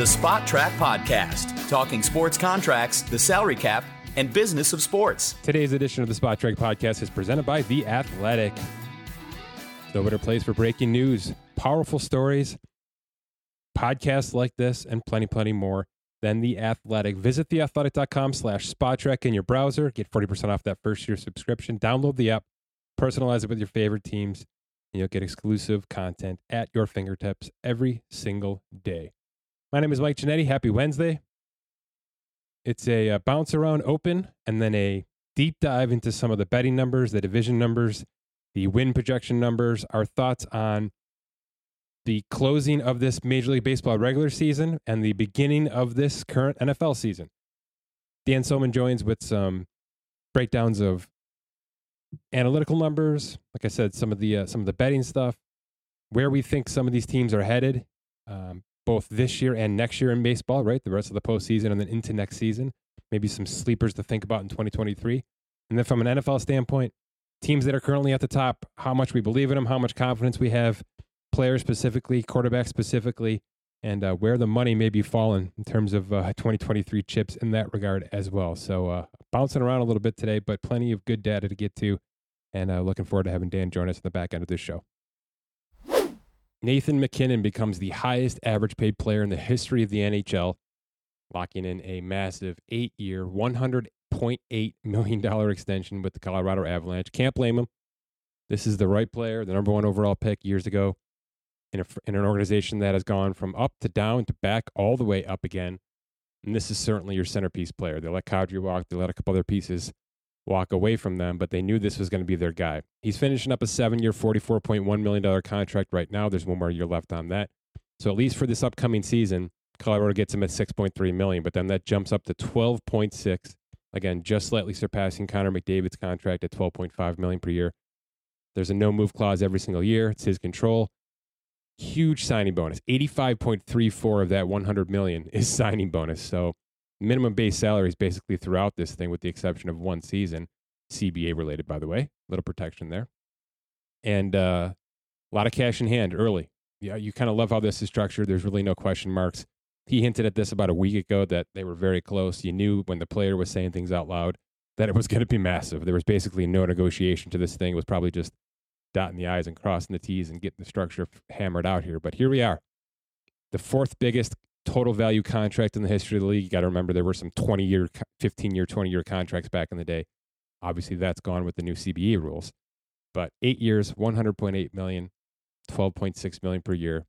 the Spotrac Podcast, talking sports contracts, the salary cap, and business of sports. Today's edition of the Spotrac Podcast is presented by The Athletic. No better place for breaking news, powerful stories, podcasts like this, and plenty, plenty more than The Athletic. Visit theathletic.com slash spotrac in your browser. Get 40% off that first year subscription. Download the app, personalize it with your favorite teams, and you'll get exclusive content at your fingertips every single day. My name is Mike Ginnitti. Happy Wednesday. It's a, a bounce around open and then a deep dive into some of the betting numbers, the division numbers, the win projection numbers, our thoughts on the closing of this Major League Baseball regular season and the beginning of this current NFL season. Dan Soemann joins with some breakdowns of analytical numbers. Like I said, some of the uh, some of the betting stuff, where we think some of these teams are headed, um, both this year and next year in baseball. Right, the rest of the postseason and then into next season. Maybe some sleepers to think about in 2023. And then from an NFL standpoint, teams that are currently at the top, how much we believe in them, how much confidence we have, players specifically, quarterbacks specifically, and uh, where the money may be falling in terms of uh, 2023 chips in that regard as well. So uh, bouncing around a little bit today, but plenty of good data to get to, and uh, looking forward to having Dan join us in the back end of this show. Nathan MacKinnon becomes the highest average paid player in the history of the NHL, locking in a massive eight year, $100.8 million extension with the Colorado Avalanche. Can't blame him. This is the right player, the number one overall pick years ago in, a, in an organization that has gone from up to down to back all the way up again. And this is certainly your centerpiece player. They let Kadri walk, they let a couple other pieces walk away from them, but they knew this was going to be their guy. He's finishing up a seven year, $44.1 million contract right now. There's one more year left on that. So at least for this upcoming season, Colorado gets him at 6.3 million, but then that jumps up to 12.6. Again, just slightly surpassing Connor McDavid's contract at 12.5 million per year. There's a no move clause every single year. It's his control huge signing bonus. 85.34 of that 100 million is signing bonus. So minimum base salaries basically throughout this thing with the exception of one season, CBA related by the way, little protection there. And uh, a lot of cash in hand early. Yeah, you kind of love how this is structured. There's really no question marks. He hinted at this about a week ago that they were very close. You knew when the player was saying things out loud that it was going to be massive. There was basically no negotiation to this thing. It was probably just dotting the I's and crossing the T's and getting the structure hammered out here. But here we are. The fourth biggest total value contract in the history of the league. You got to remember there were some 20 year, 15 year, 20 year contracts back in the day. Obviously, that's gone with the new CBA rules. But eight years, 100.8 million, 12.6 million per year.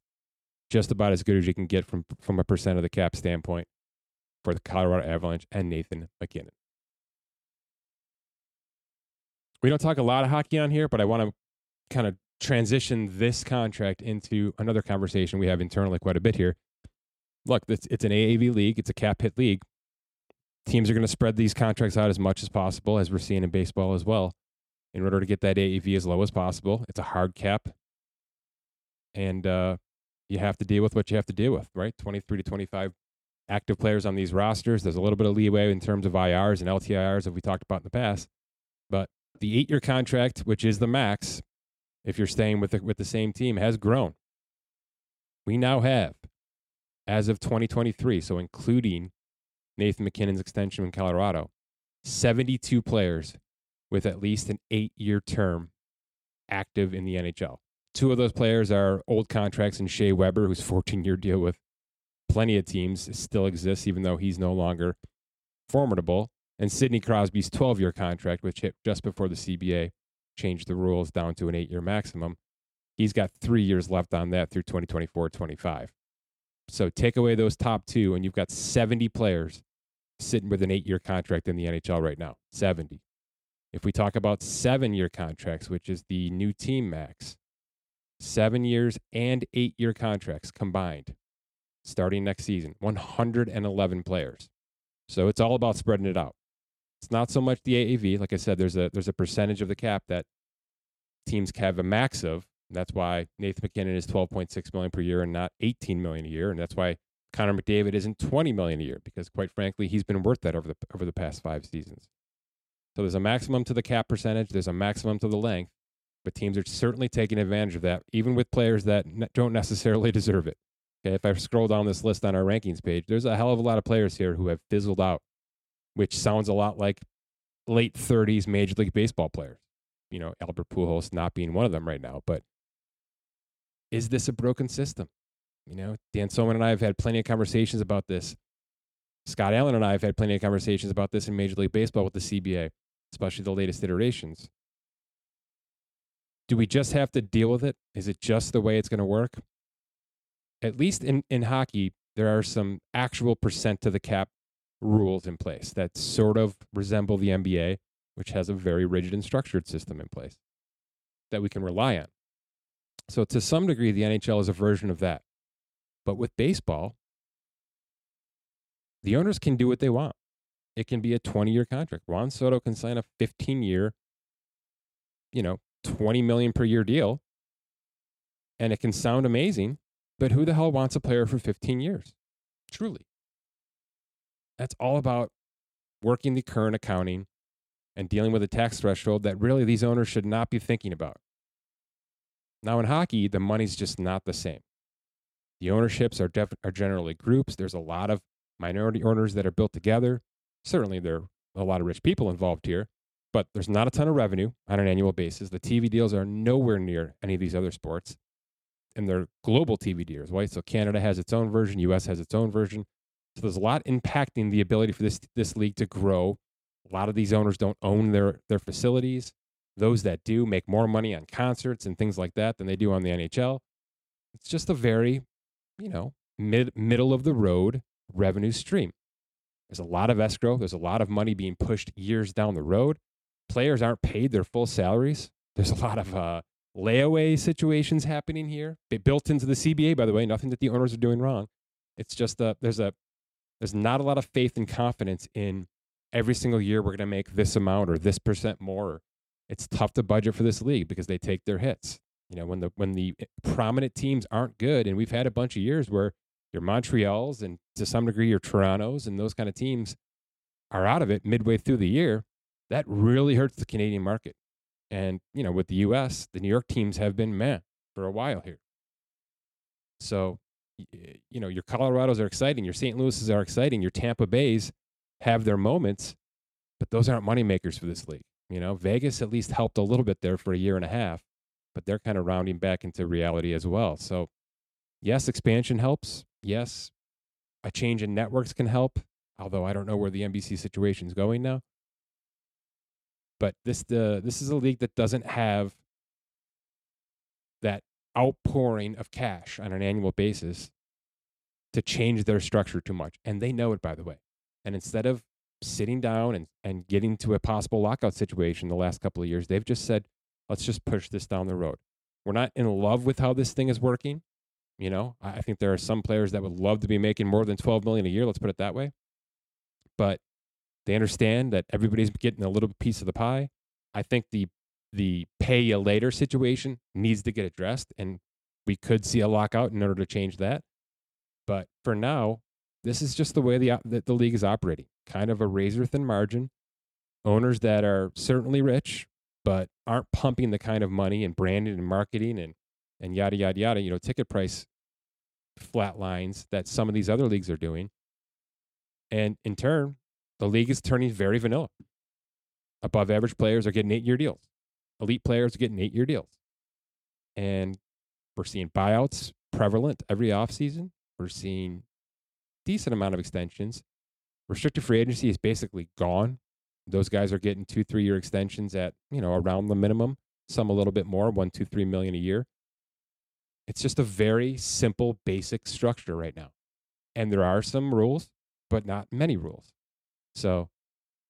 Just about as good as you can get from, from a percent of the cap standpoint for the Colorado Avalanche and Nathan MacKinnon. We don't talk a lot of hockey on here, but I want to kind of transition this contract into another conversation we have internally quite a bit here. Look, it's, it's an AAV league, it's a cap hit league. Teams are going to spread these contracts out as much as possible, as we're seeing in baseball as well, in order to get that AAV as low as possible. It's a hard cap. And uh, you have to deal with what you have to deal with, right? 23 to 25 active players on these rosters. There's a little bit of leeway in terms of IRs and LTIRs that we talked about in the past. But the eight year contract, which is the max, if you're staying with the, with the same team, has grown. We now have, as of 2023, so including Nathan MacKinnon's extension in Colorado, 72 players with at least an eight year term active in the NHL. Two of those players are old contracts in Shea Weber, who's 14 year deal with plenty of teams, still exists, even though he's no longer formidable. And Sidney Crosby's 12 year contract, which hit just before the CBA changed the rules down to an eight year maximum. He's got three years left on that through 2024 25. So take away those top two, and you've got 70 players sitting with an eight year contract in the NHL right now. 70. If we talk about seven year contracts, which is the new team max, seven years and eight year contracts combined starting next season, 111 players. So it's all about spreading it out. It's not so much the AAV. Like I said, there's a there's a percentage of the cap that teams have a max of. That's why Nathan MacKinnon is 12.6 million per year and not 18 million a year. And that's why Connor McDavid isn't 20 million a year because, quite frankly, he's been worth that over the over the past five seasons. So there's a maximum to the cap percentage. There's a maximum to the length, but teams are certainly taking advantage of that, even with players that ne- don't necessarily deserve it. Okay, if I scroll down this list on our rankings page, there's a hell of a lot of players here who have fizzled out, which sounds a lot like late 30s Major League Baseball players. You know, Albert Pujols not being one of them right now, but is this a broken system? You know, Dan Soemann and I have had plenty of conversations about this. Scott Allen and I have had plenty of conversations about this in Major League Baseball with the CBA, especially the latest iterations. Do we just have to deal with it? Is it just the way it's going to work? At least in, in hockey, there are some actual percent to the cap rules in place that sort of resemble the NBA, which has a very rigid and structured system in place that we can rely on. So, to some degree, the NHL is a version of that. But with baseball, the owners can do what they want. It can be a 20 year contract. Juan Soto can sign a 15 year, you know, 20 million per year deal. And it can sound amazing, but who the hell wants a player for 15 years? Truly. That's all about working the current accounting and dealing with a tax threshold that really these owners should not be thinking about. Now, in hockey, the money's just not the same. The ownerships are, def- are generally groups. There's a lot of minority owners that are built together. Certainly, there are a lot of rich people involved here, but there's not a ton of revenue on an annual basis. The TV deals are nowhere near any of these other sports, and they're global TV deals, right? So Canada has its own version, US has its own version. So there's a lot impacting the ability for this this league to grow. A lot of these owners don't own their their facilities. Those that do make more money on concerts and things like that than they do on the NHL. It's just a very, you know, mid middle of the road revenue stream. There's a lot of escrow. There's a lot of money being pushed years down the road. Players aren't paid their full salaries. There's a lot of uh, layaway situations happening here. Built into the CBA, by the way. Nothing that the owners are doing wrong. It's just a, there's a there's not a lot of faith and confidence in every single year we're going to make this amount or this percent more. It's tough to budget for this league because they take their hits. You know, when the when the prominent teams aren't good, and we've had a bunch of years where your Montreals and to some degree your Torontos and those kind of teams are out of it midway through the year, that really hurts the Canadian market. And, you know, with the US, the New York teams have been man for a while here. So, eh, you know, your Colorados are exciting, your St. Louis's are exciting, your Tampa Bays have their moments, but those aren't money makers for this league. You know, Vegas at least helped a little bit there for a year and a half, but they're kind of rounding back into reality as well. So, yes, expansion helps, yes, a change in networks can help, although I don't know where the NBC situation is going now. But this the this is a league that doesn't have that outpouring of cash on an annual basis to change their structure too much. And they know it, by the way. And instead of sitting down and, and getting to a possible lockout situation the last couple of years, they've just said, let's just push this down the road. We're not in love with how this thing is working. You know, I think there are some players that would love to be making more than 12 million a year. Let's put it that way. But they understand that everybody's getting a little piece of the pie. I think the the pay you later situation needs to get addressed, and we could see a lockout in order to change that. But for now, this is just the way the the, the league is operating. Kind of a razor thin margin. Owners that are certainly rich, but aren't pumping the kind of money and branding and marketing and and yada yada yada. You know, ticket price flat lines that some of these other leagues are doing. And in turn, the league is turning very vanilla. Above average players are getting eight year deals. Elite players are getting eight year deals. And we're seeing buyouts prevalent every offseason. We're seeing decent amount of extensions. Restricted free agency is basically gone. Those guys are getting two, three year extensions at, you know, around the minimum, some a little bit more, one, two, three million a year. It's just a very simple, basic structure right now. And there are some rules, but not many rules. So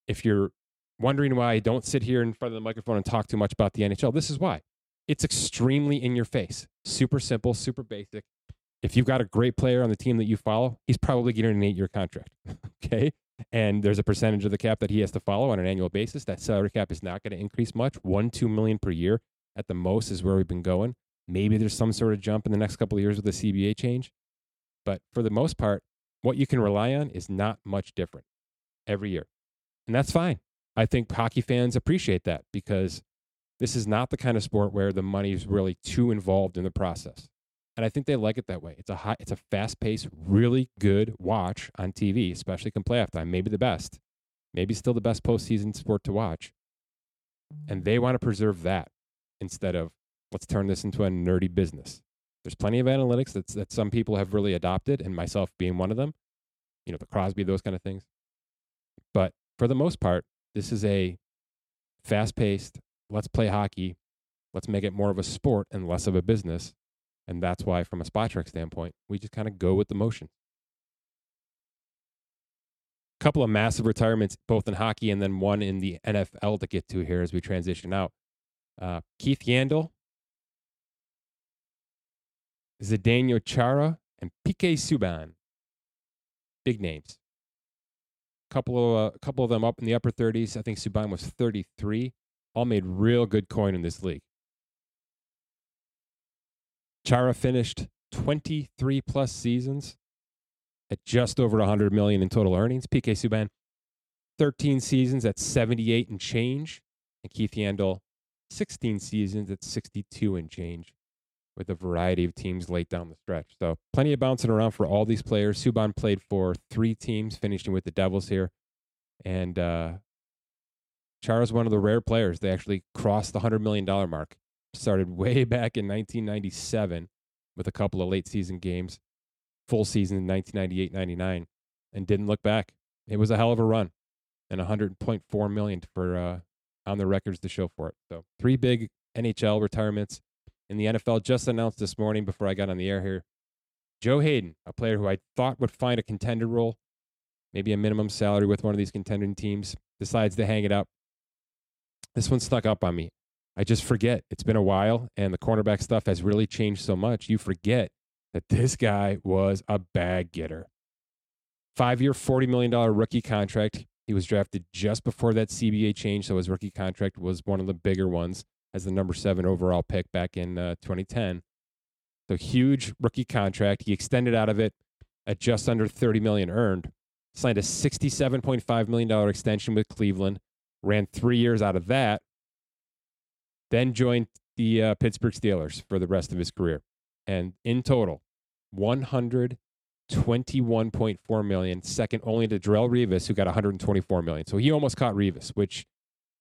if you're wondering why I don't sit here in front of the microphone and talk too much about the NHL, this is why. It's extremely in your face, super simple, super basic. If you've got a great player on the team that you follow, he's probably getting an eight year contract. okay. And there's a percentage of the cap that he has to follow on an annual basis. That salary cap is not going to increase much. One, two million per year at the most is where we've been going. Maybe there's some sort of jump in the next couple of years with the CBA change. But for the most part, what you can rely on is not much different every year. And that's fine. I think hockey fans appreciate that because this is not the kind of sport where the money is really too involved in the process. And I think they like it that way. It's a high, it's a fast paced, really good watch on TV, especially come playoff time. Maybe the best, maybe still the best postseason sport to watch. And they want to preserve that instead of let's turn this into a nerdy business. There's plenty of analytics that's, that some people have really adopted, and myself being one of them. You know, the Corsi, those kind of things. But for the most part, this is a fast paced, let's play hockey, let's make it more of a sport and less of a business. And that's why, from a Spotrac standpoint, we just kind of go with the motion. A couple of massive retirements, both in hockey and then one in the NFL to get to here as we transition out. Uh, Keith Yandle, Zdeno Chara, and PK Subban. Big names. A couple of uh, couple of them up in the upper 30s. I think Subban was 33. All made real good coin in this league. Chara finished 23 plus seasons at just over 100 million in total earnings. PK Subban 13 seasons at 78 and change, and Keith Yandle 16 seasons at 62 and change with a variety of teams late down the stretch. So plenty of bouncing around for all these players. Subban played for three teams, finishing with the Devils here. And uh, Chara's one of the rare players. They actually crossed the $100 million mark. Started way back in 1997 with a couple of late season games, full season in 1998 99, and didn't look back. It was a hell of a run and 100.4 million for uh, on the records to show for it. So three big NHL retirements in the NFL just announced this morning before I got on the air here. Joe Haden, a player who I thought would find a contender role, maybe a minimum salary with one of these contending teams, decides to hang it up. This one snuck up on me. I just forget. It's been a while, and the cornerback stuff has really changed so much. You forget that this guy was a bag getter. Five year, $40 million rookie contract. He was drafted just before that CBA change, so his rookie contract was one of the bigger ones as the number seven overall pick back in uh, 2010. So huge rookie contract. He extended out of it at just under 30 million earned. Signed a 67.5 million dollar extension with Cleveland. Ran three years out of that. Then joined the uh, Pittsburgh Steelers for the rest of his career, and in total, 121.4 million, second only to Darrelle Revis, who got 124 million. So he almost caught Revis, which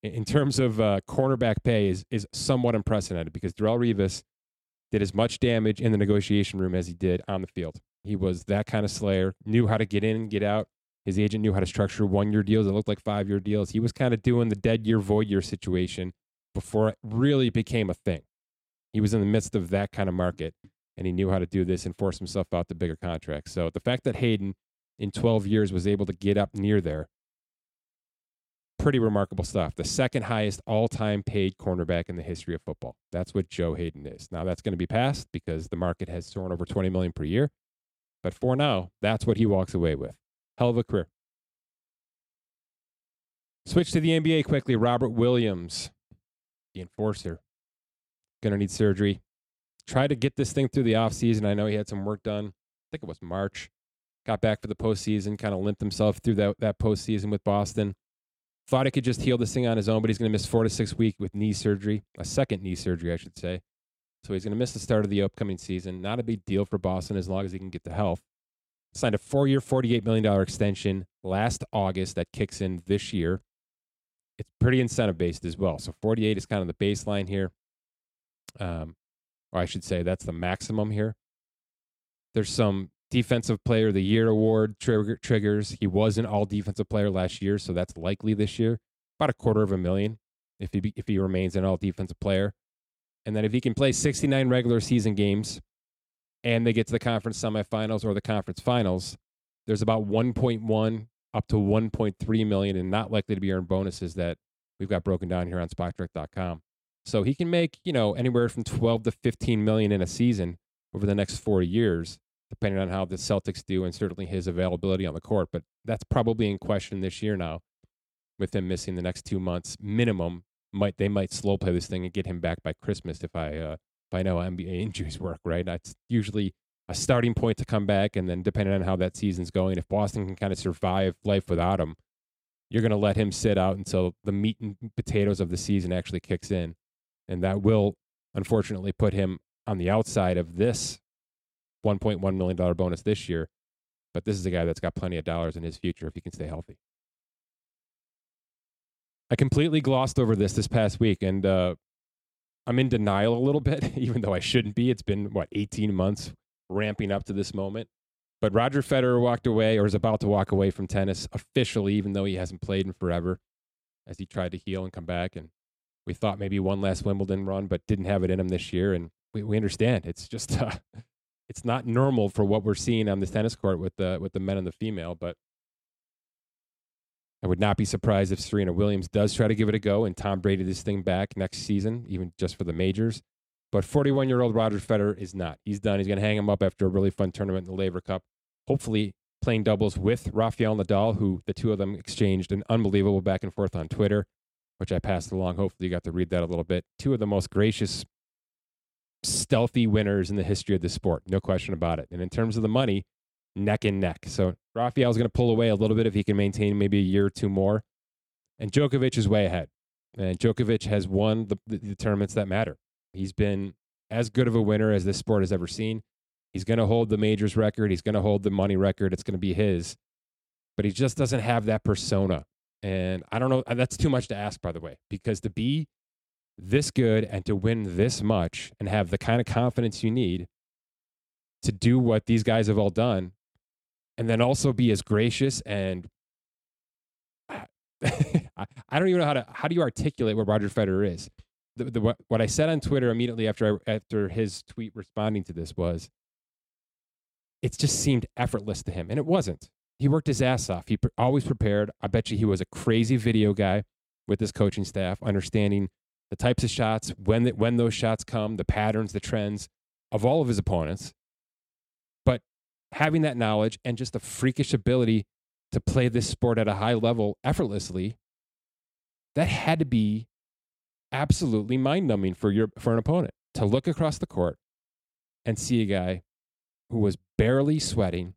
in terms of uh, cornerback pay is is somewhat unprecedented because Darrelle Revis did as much damage in the negotiation room as he did on the field. He was that kind of slayer, knew how to get in and get out. His agent knew how to structure one year deals that looked like five year deals. He was kind of doing the dead year, void year situation before it really became a thing. He was in the midst of that kind of market and he knew how to do this and force himself out to bigger contracts. So the fact that Haden in 12 years was able to get up near there pretty remarkable stuff. The second highest all time paid cornerback in the history of football. That's what Joe Haden is. Now that's going to be passed because the market has soared over 20 million per year. But for now, that's what he walks away with. Hell of a career. Switch to the NBA quickly. Robert Williams, the enforcer, going to need surgery. Try to get this thing through the offseason. I know he had some work done. I think it was March. Got back for the postseason, kind of limped himself through that, that postseason with Boston. Thought he could just heal this thing on his own, but he's going to miss four to six weeks with knee surgery, a second knee surgery, I should say. So he's going to miss the start of the upcoming season. Not a big deal for Boston as long as he can get the health. Signed a four year, $48 million extension last August that kicks in this year. It's pretty incentive based as well. So 48 is kind of the baseline here. Um, or I should say that's the maximum here. There's some defensive player of the year award trigger, triggers. He was an all defensive player last year, so that's likely this year. About a quarter of a million if he if he remains an all defensive player. And then if he can play 69 regular season games and they get to the conference semifinals or the conference finals, there's about 1.1 up to 1.3 million and not likely to be earned bonuses that we've got broken down here on spotrac.com. So he can make, you know, anywhere from 12 to 15 million in a season over the next 4 years depending on how the Celtics do and certainly his availability on the court. But that's probably in question this year now, with him missing the next two months minimum. Might they might slow play this thing and get him back by Christmas if I uh, if I know NBA injuries work right. That's usually a starting point to come back, and then depending on how that season's going, if Boston can kind of survive life without him, you're going to let him sit out until the meat and potatoes of the season actually kicks in, and that will unfortunately put him on the outside of this 1.1 million dollar bonus this year, but this is a guy that's got plenty of dollars in his future if he can stay healthy. I completely glossed over this this past week, and uh, I'm in denial a little bit, even though I shouldn't be. It's been what 18 months ramping up to this moment. But Roger Federer walked away, or is about to walk away from tennis officially, even though he hasn't played in forever, as he tried to heal and come back. And we thought maybe one last Wimbledon run, but didn't have it in him this year. And we, we understand it's just uh, it's not normal for what we're seeing on this tennis court with the with the men and the female. But I would not be surprised if Serena Williams does try to give it a go and Tom Brady this thing back next season, even just for the majors. But 41 year old Roger Federer is not. He's done. He's going to hang him up after a really fun tournament in the Laver Cup. Hopefully, playing doubles with Rafael Nadal, who the two of them exchanged an unbelievable back and forth on Twitter, which I passed along. Hopefully, you got to read that a little bit. Two of the most gracious, stealthy winners in the history of the sport. No question about it. And in terms of the money, neck and neck. So Rafael's going to pull away a little bit if he can maintain maybe a year or two more. And Djokovic is way ahead. And Djokovic has won the, the, the tournaments that matter. He's been as good of a winner as this sport has ever seen. He's going to hold the majors record. He's going to hold the money record. It's going to be his. But he just doesn't have that persona. And I don't know. That's too much to ask, by the way, because to be this good and to win this much and have the kind of confidence you need to do what these guys have all done and then also be as gracious and I don't even know how to how do you articulate what Roger Federer is. The, the, what, I said on Twitter immediately after I, after his tweet responding to this was, it just seemed effortless to him, and it wasn't. He worked his ass off. He pre- always prepared. I bet you he was a crazy video guy with his coaching staff, understanding the types of shots, when the, when those shots come, the patterns, the trends of all of his opponents, But having that knowledge and just the freakish ability to play this sport at a high level effortlessly, that had to be absolutely mind numbing for your for an opponent to look across the court and see a guy who was barely sweating,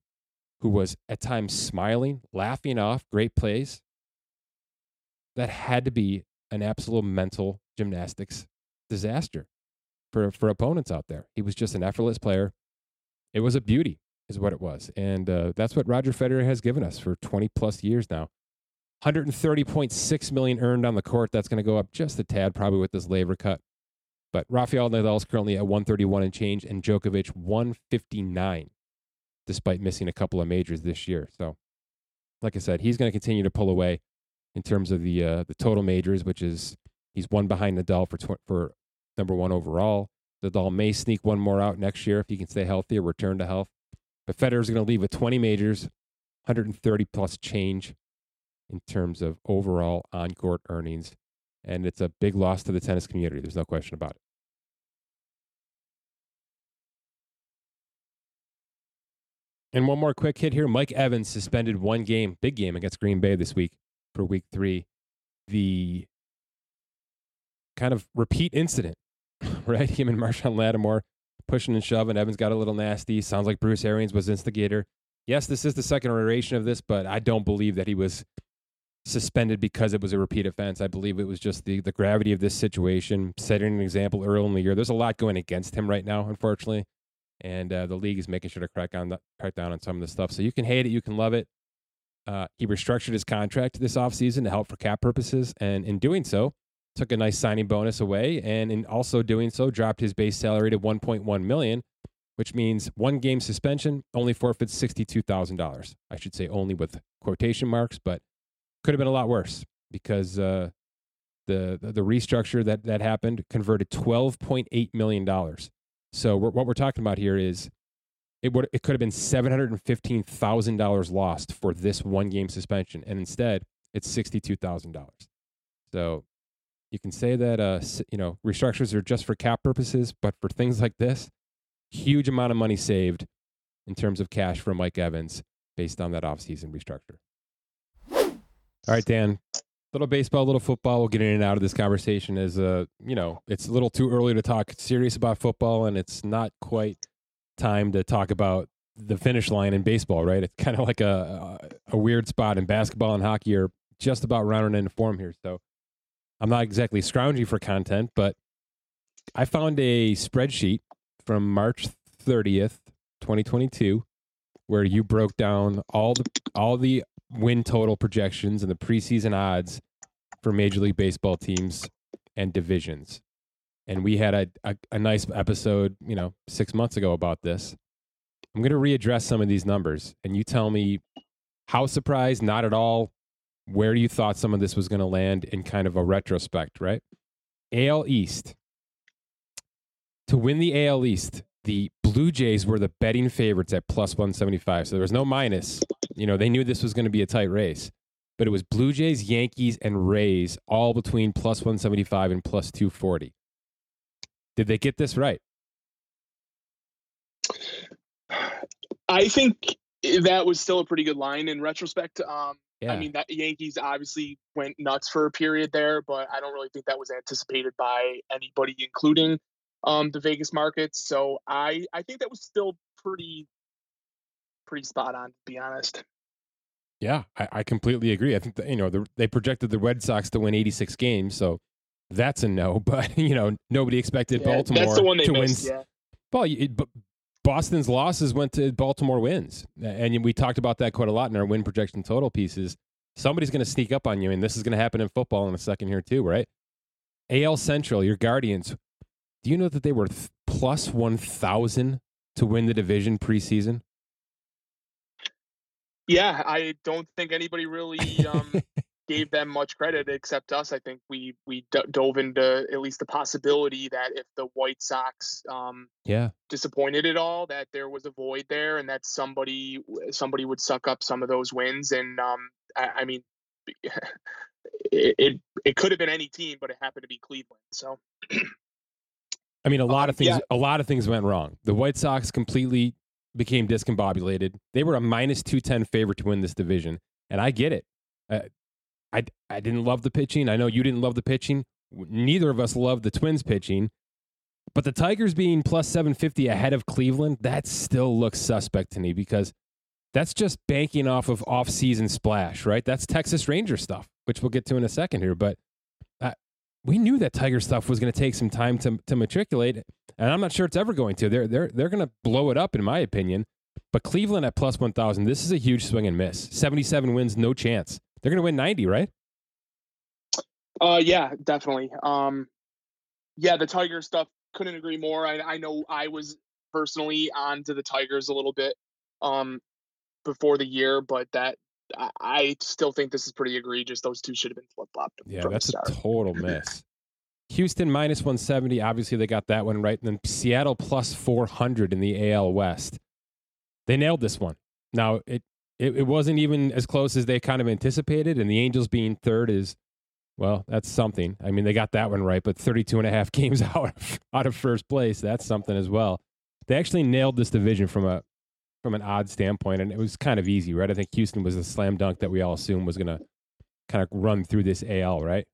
who was at times smiling, laughing off great plays. That had to be an absolute mental gymnastics disaster for for opponents out there. He was just an effortless player. It was a beauty is what it was. And uh, that's what Roger Federer has given us for 20 plus years now. 130.6 million earned on the court. That's going to go up just a tad, probably with this Laver Cup. But Rafael Nadal is currently at 131 and change, and Djokovic 159, despite missing a couple of majors this year. So, like I said, he's going to continue to pull away in terms of the uh, the total majors, which is he's one behind Nadal for tw- for number one overall. Nadal may sneak one more out next year if he can stay healthy or return to health. But Federer's going to leave with 20 majors, 130 plus change in terms of overall on court earnings. And it's a big loss to the tennis community. There's no question about it. And one more quick hit here. Mike Evans suspended one game, big game against Green Bay this week for week three. The kind of repeat incident, right? Him and Marshon Lattimore pushing and shoving. Evans got a little nasty. Sounds like Bruce Arians was instigator. Yes, this is the second iteration of this, but I don't believe that he was suspended because it was a repeat offense. I believe it was just the, the gravity of this situation, setting an example early in the year. There's a lot going against him right now, unfortunately. And uh, the league is making sure to crack on the, crack down on some of this stuff. So you can hate it, you can love it. Uh, he restructured his contract this offseason to help for cap purposes, and in doing so, took a nice signing bonus away, and in also doing so, dropped his base salary to 1.1 million, which means one game suspension only forfeits $62,000. I should say only with quotation marks, but could have been a lot worse because uh, the, the, restructure that that happened converted 12.8 million dollars. So we're, what we're talking about here is it would it could have been seven hundred and fifteen thousand dollars lost for this one game suspension, and instead it's sixty two thousand dollars. So you can say that uh, you know restructures are just for cap purposes, but for things like this, huge amount of money saved in terms of cash for Mike Evans based on that offseason restructure. All right, Dan. Little baseball, a little football. We'll get in and out of this conversation as uh, you know, it's a little too early to talk serious about football, and it's not quite time to talk about the finish line in baseball, right? It's kind of like a, a, a weird spot in basketball and hockey are just about rounding into form here. So I'm not exactly scrounging for content, but I found a spreadsheet from March 30th, 2022, where you broke down all the all the win total projections and the preseason odds for Major League Baseball teams and divisions. And we had a, a, a nice episode, you know, six months ago about this. I'm going to readdress some of these numbers, and you tell me how surprised, not at all, where you thought some of this was going to land in kind of a retrospect, right? AL East. To win the AL East, the Blue Jays were the betting favorites at plus 175. So there was no minus. You know, they knew this was going to be a tight race, but it was Blue Jays, Yankees, and Rays all between plus 175 and plus 240. Did they get this right? I think that was still a pretty good line in retrospect. Um, yeah. I mean, that Yankees obviously went nuts for a period there, but I don't really think that was anticipated by anybody, including um, the Vegas markets. So I I think that was still pretty pretty spot on, to be honest. Yeah, I, I completely agree. I think that, you know the, they projected the Red Sox to win 86 games, so that's a no. But you know nobody expected yeah, Baltimore to missed, win. Yeah. Well, it, but Boston's losses went to Baltimore wins, and we talked about that quite a lot in our win projection total pieces. Somebody's going to sneak up on you, and this is going to happen in football in a second here too, right? AL Central, your Guardians do you know that they were th- plus 1,000 to win the division preseason? Yeah, I don't think anybody really um, gave them much credit except us. I think we we d- dove into at least the possibility that if the White Sox um, yeah disappointed at all, that there was a void there, and that somebody somebody would suck up some of those wins. And um, I, I mean, it, it it could have been any team, but it happened to be Cleveland. So. I mean, a lot um, of things. Yeah. A lot of things went wrong. The White Sox completely became discombobulated. They were a minus two ten favorite to win this division, and I get it. Uh, I I didn't love the pitching. I know you didn't love the pitching. Neither of us loved the Twins pitching. But the Tigers being plus 750 ahead of Cleveland, that still looks suspect to me because that's just banking off of off-season splash, right? That's Texas Ranger stuff, which we'll get to in a second here. But we knew that Tiger stuff was going to take some time to to matriculate, and I'm not sure it's ever going to. They're they're they're going to blow it up, in my opinion. But Cleveland at plus one thousand, this is a huge swing and miss. Seventy seven wins, no chance. They're going to win ninety, right? Uh, yeah, definitely. Um, yeah, the Tiger stuff couldn't agree more. I I know I was personally on to the Tigers a little bit um before the year, but that I still think this is pretty egregious. Those two should have been flip flopped. Yeah, that's a total miss. Houston minus 170. Obviously, they got that one right. And then Seattle plus 400 in the AL West. They nailed this one. Now, it, it, it wasn't even as close as they kind of anticipated. And the Angels being third is, well, that's something. I mean, they got that one right, but 32 and a half games out of, out of first place. That's something as well. They actually nailed this division from a from an odd standpoint, and it was kind of easy, right? I think Houston was a slam dunk that we all assumed was going to kind of run through this AL, right?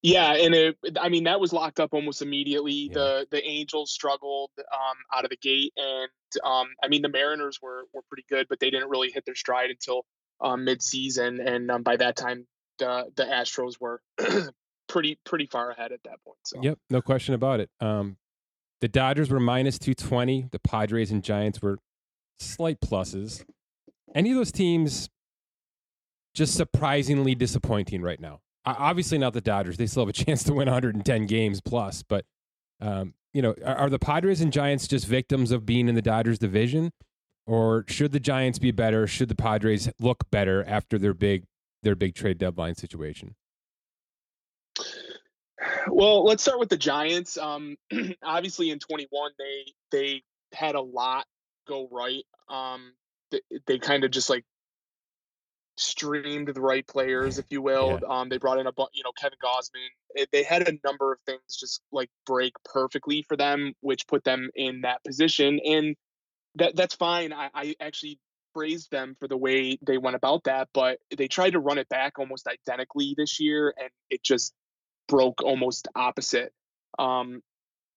Yeah, and it, I mean that was locked up almost immediately. Yeah. The the Angels struggled um, out of the gate, and um, I mean the Mariners were were pretty good, but they didn't really hit their stride until um, mid season, and um, by that time the the Astros were pretty pretty far ahead at that point. So. Yep, no question about it. Um, the Dodgers were minus 220. The Padres and Giants were slight pluses. Any of those teams just surprisingly disappointing right now. Obviously, not the Dodgers. They still have a chance to win 110 games plus. But, um, you know, are, are the Padres and Giants just victims of being in the Dodgers division? Or should the Giants be better? Should the Padres look better after their big their big trade deadline situation? Well, let's start with the Giants. Um, obviously, in 21, they they had a lot go right. Um, they, they kind of just like streamed the right players, if you will. Yeah. Um, they brought in a you know Kevin Gausman. It, they had a number of things just like break perfectly for them, which put them in that position, and that that's fine. I, I actually praised them for the way they went about that, but they tried to run it back almost identically this year, and it just broke almost opposite. Um,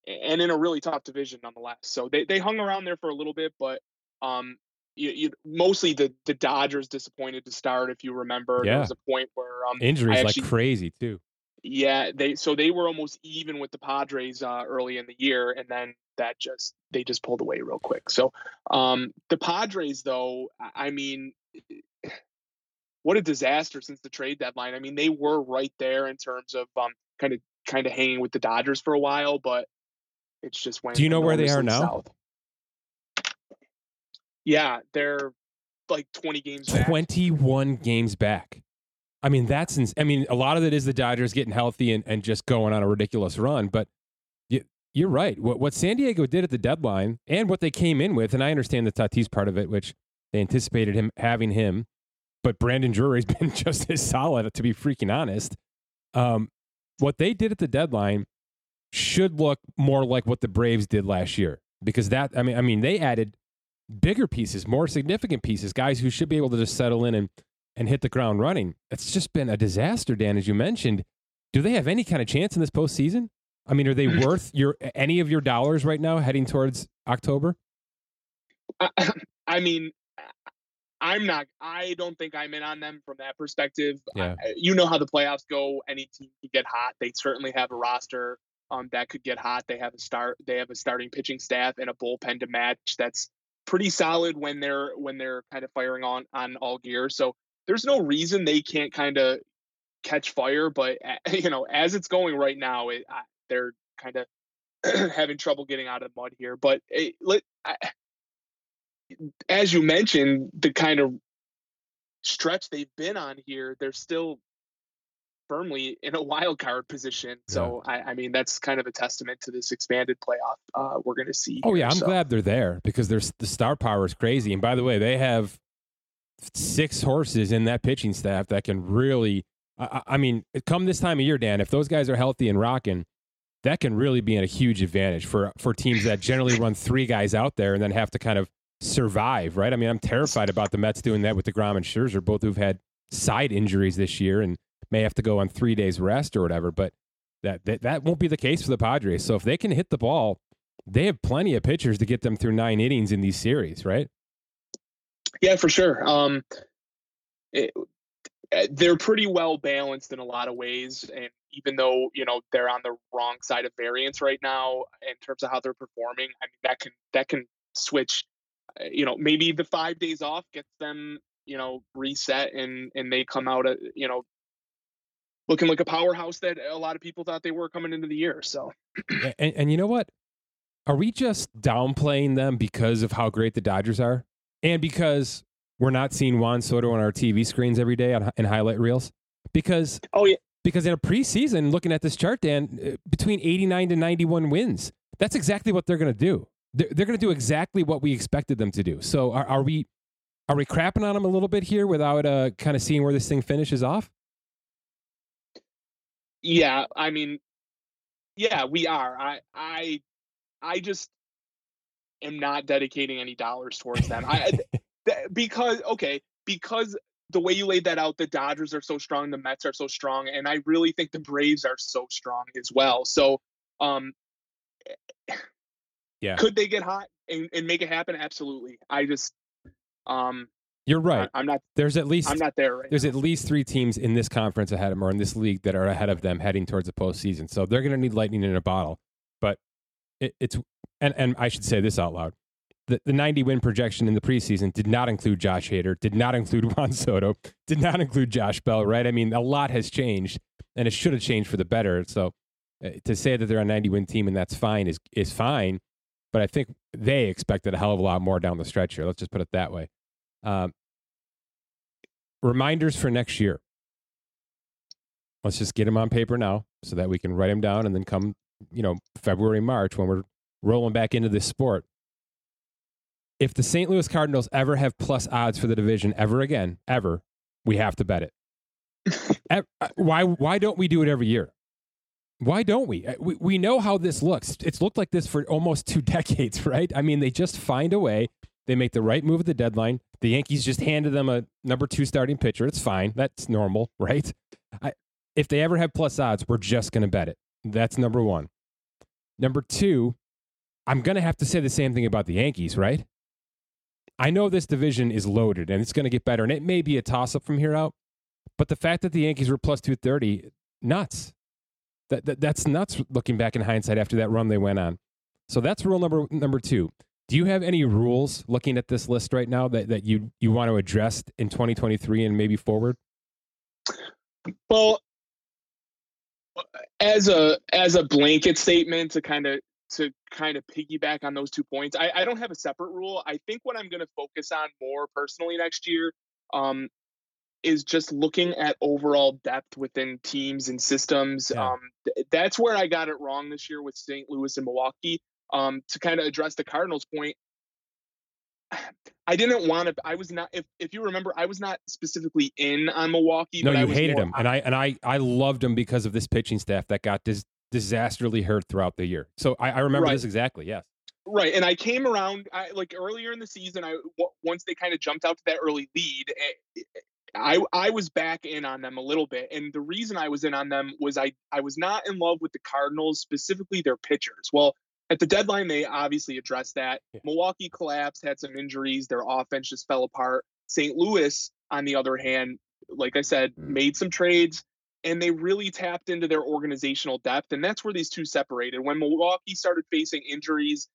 and in a really tough division nonetheless. So they, they hung around there for a little bit, but um, you, you, mostly the the Dodgers disappointed to start. If you remember, yeah. there was a point where um, injuries actually, like crazy too. Yeah, they so they were almost even with the Padres uh, early in the year, and then that just they just pulled away real quick. So um, the Padres, though, I mean, what a disaster since the trade deadline. I mean, they were right there in terms of um, kind of kind of hanging with the Dodgers for a while, but it's just went. Do you know where they are now? South. Yeah, they're like 20 games back. 21 games back. I mean, that's, ins- I mean, a lot of it is the Dodgers getting healthy and, and just going on a ridiculous run. But you, you're right. What, what San Diego did at the deadline and what they came in with, and I understand the Tatis part of it, which they anticipated him having him, but Brandon Drury's been just as solid, to be freaking honest. Um, what they did at the deadline should look more like what the Braves did last year because that I mean I mean they added bigger pieces, more significant pieces, guys who should be able to just settle in and and hit the ground running. It's just been a disaster, Dan, as you mentioned. Do they have any kind of chance in this postseason? I mean, are they worth your any of your dollars right now heading towards October? I, I mean, I'm not. I don't think I'm in on them from that perspective. Yeah. I, you know how the playoffs go. Any team can get hot. They certainly have a roster um, that could get hot. They have a start. They have a starting pitching staff and a bullpen to match. That's pretty solid when they're when they're kind of firing on on all gear. So there's no reason they can't kind of catch fire. But you know, as it's going right now, it, they're kind of having trouble getting out of the mud here. But it, let, I, as you mentioned, the kind of stretch they've been on here, they're still firmly in a wild card position. So yeah. I, I, mean, that's kind of a testament to this expanded playoff uh, we're going to see. Oh here, yeah, I'm so. glad they're there because there's the star power is crazy. And by the way, they have six horses in that pitching staff that can really. I, I mean, come this time of year, Dan, if those guys are healthy and rocking, that can really be a huge advantage for for teams that generally run three guys out there and then have to kind of survive, right? I mean, I'm terrified about the Mets doing that with DeGrom and Scherzer, both who've had side injuries this year and may have to go on three days rest or whatever. But that, that that won't be the case for the Padres. So if they can hit the ball, they have plenty of pitchers to get them through nine innings in these series, right? Yeah, for sure. Um, it, eh, they're pretty well balanced in a lot of ways, and even though you know they're on the wrong side of variance right now in terms of how they're performing, I mean that can that can switch. Eh, you know, maybe the five days off gets them you know reset and and they come out at you know looking like a powerhouse that a lot of people thought they were coming into the year. So, and, and you know what? Are we just downplaying them because of how great the Dodgers are, and because we're not seeing Juan Soto on our TV screens every day on, in highlight reels? Because oh yeah, because in a preseason, looking at this chart, Dan, uh, between eighty nine to ninety one wins, that's exactly what they're going to do. They're, they're going to do exactly what we expected them to do. So, are, are we are we crapping on them a little bit here without uh, kind of seeing where this thing finishes off? Yeah, I mean, yeah, we are. I I I just am not dedicating any dollars towards them. I th- because okay, because the way you laid that out, the Dodgers are so strong, the Mets are so strong, and I really think the Braves are so strong as well. So, um, yeah, could they get hot and, and make it happen? Absolutely. I just, um, you're right. I, am not. There's at least I'm not there right. There's now. at least three teams in this conference ahead of them, or in this league that are ahead of them, heading towards the postseason. So they're going to need lightning in a bottle. But it, it's and and I should say this out loud: the the 90 win projection in the preseason did not include Josh Hader, did not include Juan Soto, did not include Josh Bell. Right? I mean, a lot has changed, and it should have changed for the better. So uh, to say that they're a 90 win team and that's fine is is fine. But I think they expected a hell of a lot more down the stretch here. Let's just put it that way. Um, reminders for next year. Let's just get them on paper now so that we can write them down and then come, you know, February, March when we're rolling back into this sport. If the St. Louis Cardinals ever have plus odds for the division ever again, ever, we have to bet it. Uh, why why don't we do it every year? Why don't we? Uh, we? We know how this looks. It's looked like this for almost two decades, right? I mean, they just find a way they make the right move at the deadline. The Yankees just handed them a number two starting pitcher. It's fine. That's normal, right? I, if they ever have plus odds, we're just going to bet it. That's number one. Number two, I'm going to have to say the same thing about the Yankees, right? I know this division is loaded and it's going to get better, and it may be a toss up from here out. But the fact that the Yankees were plus 230, nuts. That, that that's nuts looking back in hindsight after that run they went on. So that's rule number number two. Do you have any rules looking at this list right now that, that you you want to address in 2023 and maybe forward? Well, as a as a blanket statement to kind of to kind of piggyback on those two points, I, I don't have a separate rule. I think what I'm going to focus on more personally next year um, is just looking at overall depth within teams and systems. Yeah. Um, th- that's where I got it wrong this year with St. Louis and Milwaukee. Um, to kind of address the Cardinals point, I didn't want to. I was not. If if you remember, I was not specifically in on Milwaukee. No, you hated him, and I and I I loved him because of this pitching staff that got dis- disastrously hurt throughout the year. So I, I remember right. this exactly. Yes. Right, and I came around I, like earlier in the season. I w- once they kind of jumped out to that early lead, eh, I I was back in on them a little bit, and the reason I was in on them was I I was not in love with the Cardinals, specifically their pitchers. Well, at the deadline, they obviously addressed that. Yeah. Milwaukee collapsed, had some injuries, their offense just fell apart. St. Louis, on the other hand, like I said, mm. made some trades and they really tapped into their organizational depth. And that's where these two separated. When Milwaukee started facing injuries,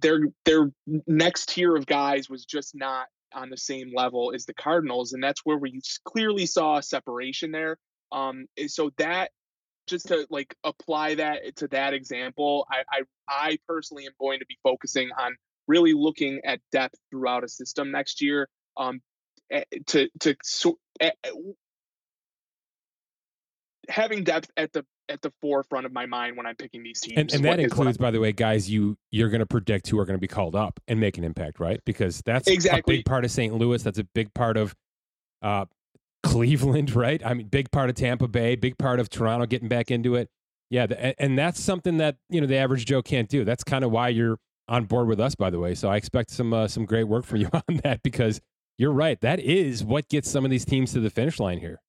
their their next tier of guys was just not on the same level as the Cardinals, and that's where we clearly saw a separation there. Um, so that just to like apply that to that example, I, I I personally am going to be focusing on really looking at depth throughout a system next year. Um, eh, to to so, having depth at the at the forefront of my mind when I'm picking these teams. And, and that includes, by the way, guys, you you're going to predict who are going to be called up and make an impact, right? Because that's exactly. a big part of St. Louis. That's a big part of uh, Cleveland, right? I mean, big part of Tampa Bay, big part of Toronto getting back into it. Yeah, the, and that's something that you know the average Joe can't do. That's kind of why you're on board with us, by the way. So I expect some uh, some great work from you on that because you're right. That is what gets some of these teams to the finish line here.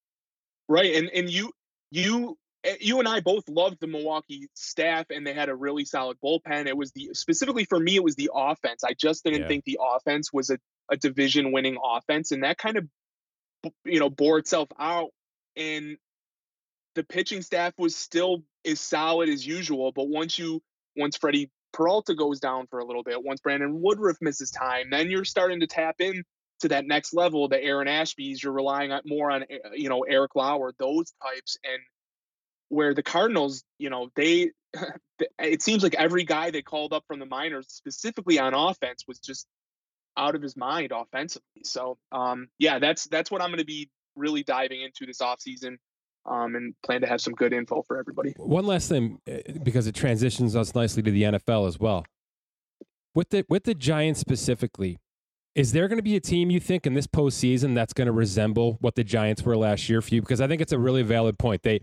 Right, and and you you you and I both loved the Milwaukee staff, and they had a really solid bullpen. It was the specifically for me, it was the offense. I just didn't yeah. think the offense was a, a division winning offense, and that kind of you know bore itself out. And the pitching staff was still as solid as usual, but once you once Freddy Peralta goes down for a little bit, once Brandon Woodruff misses time, then you're starting to tap in to that next level, the Aaron Ashbys, you're relying on more on eh, you know Eric Lauer, those types, and where the Cardinals, you know, they it seems like every guy they called up from the minors, specifically on offense, was just out of his mind offensively. So um, yeah, that's that's what I'm going to be really diving into this offseason. Um, and plan to have some good info for everybody. One last thing, eh, because it transitions us nicely to the NFL as well. With the with the Giants specifically, is there going to be a team you think in this postseason that's going to resemble what the Giants were last year for you? Because I think it's a really valid point. They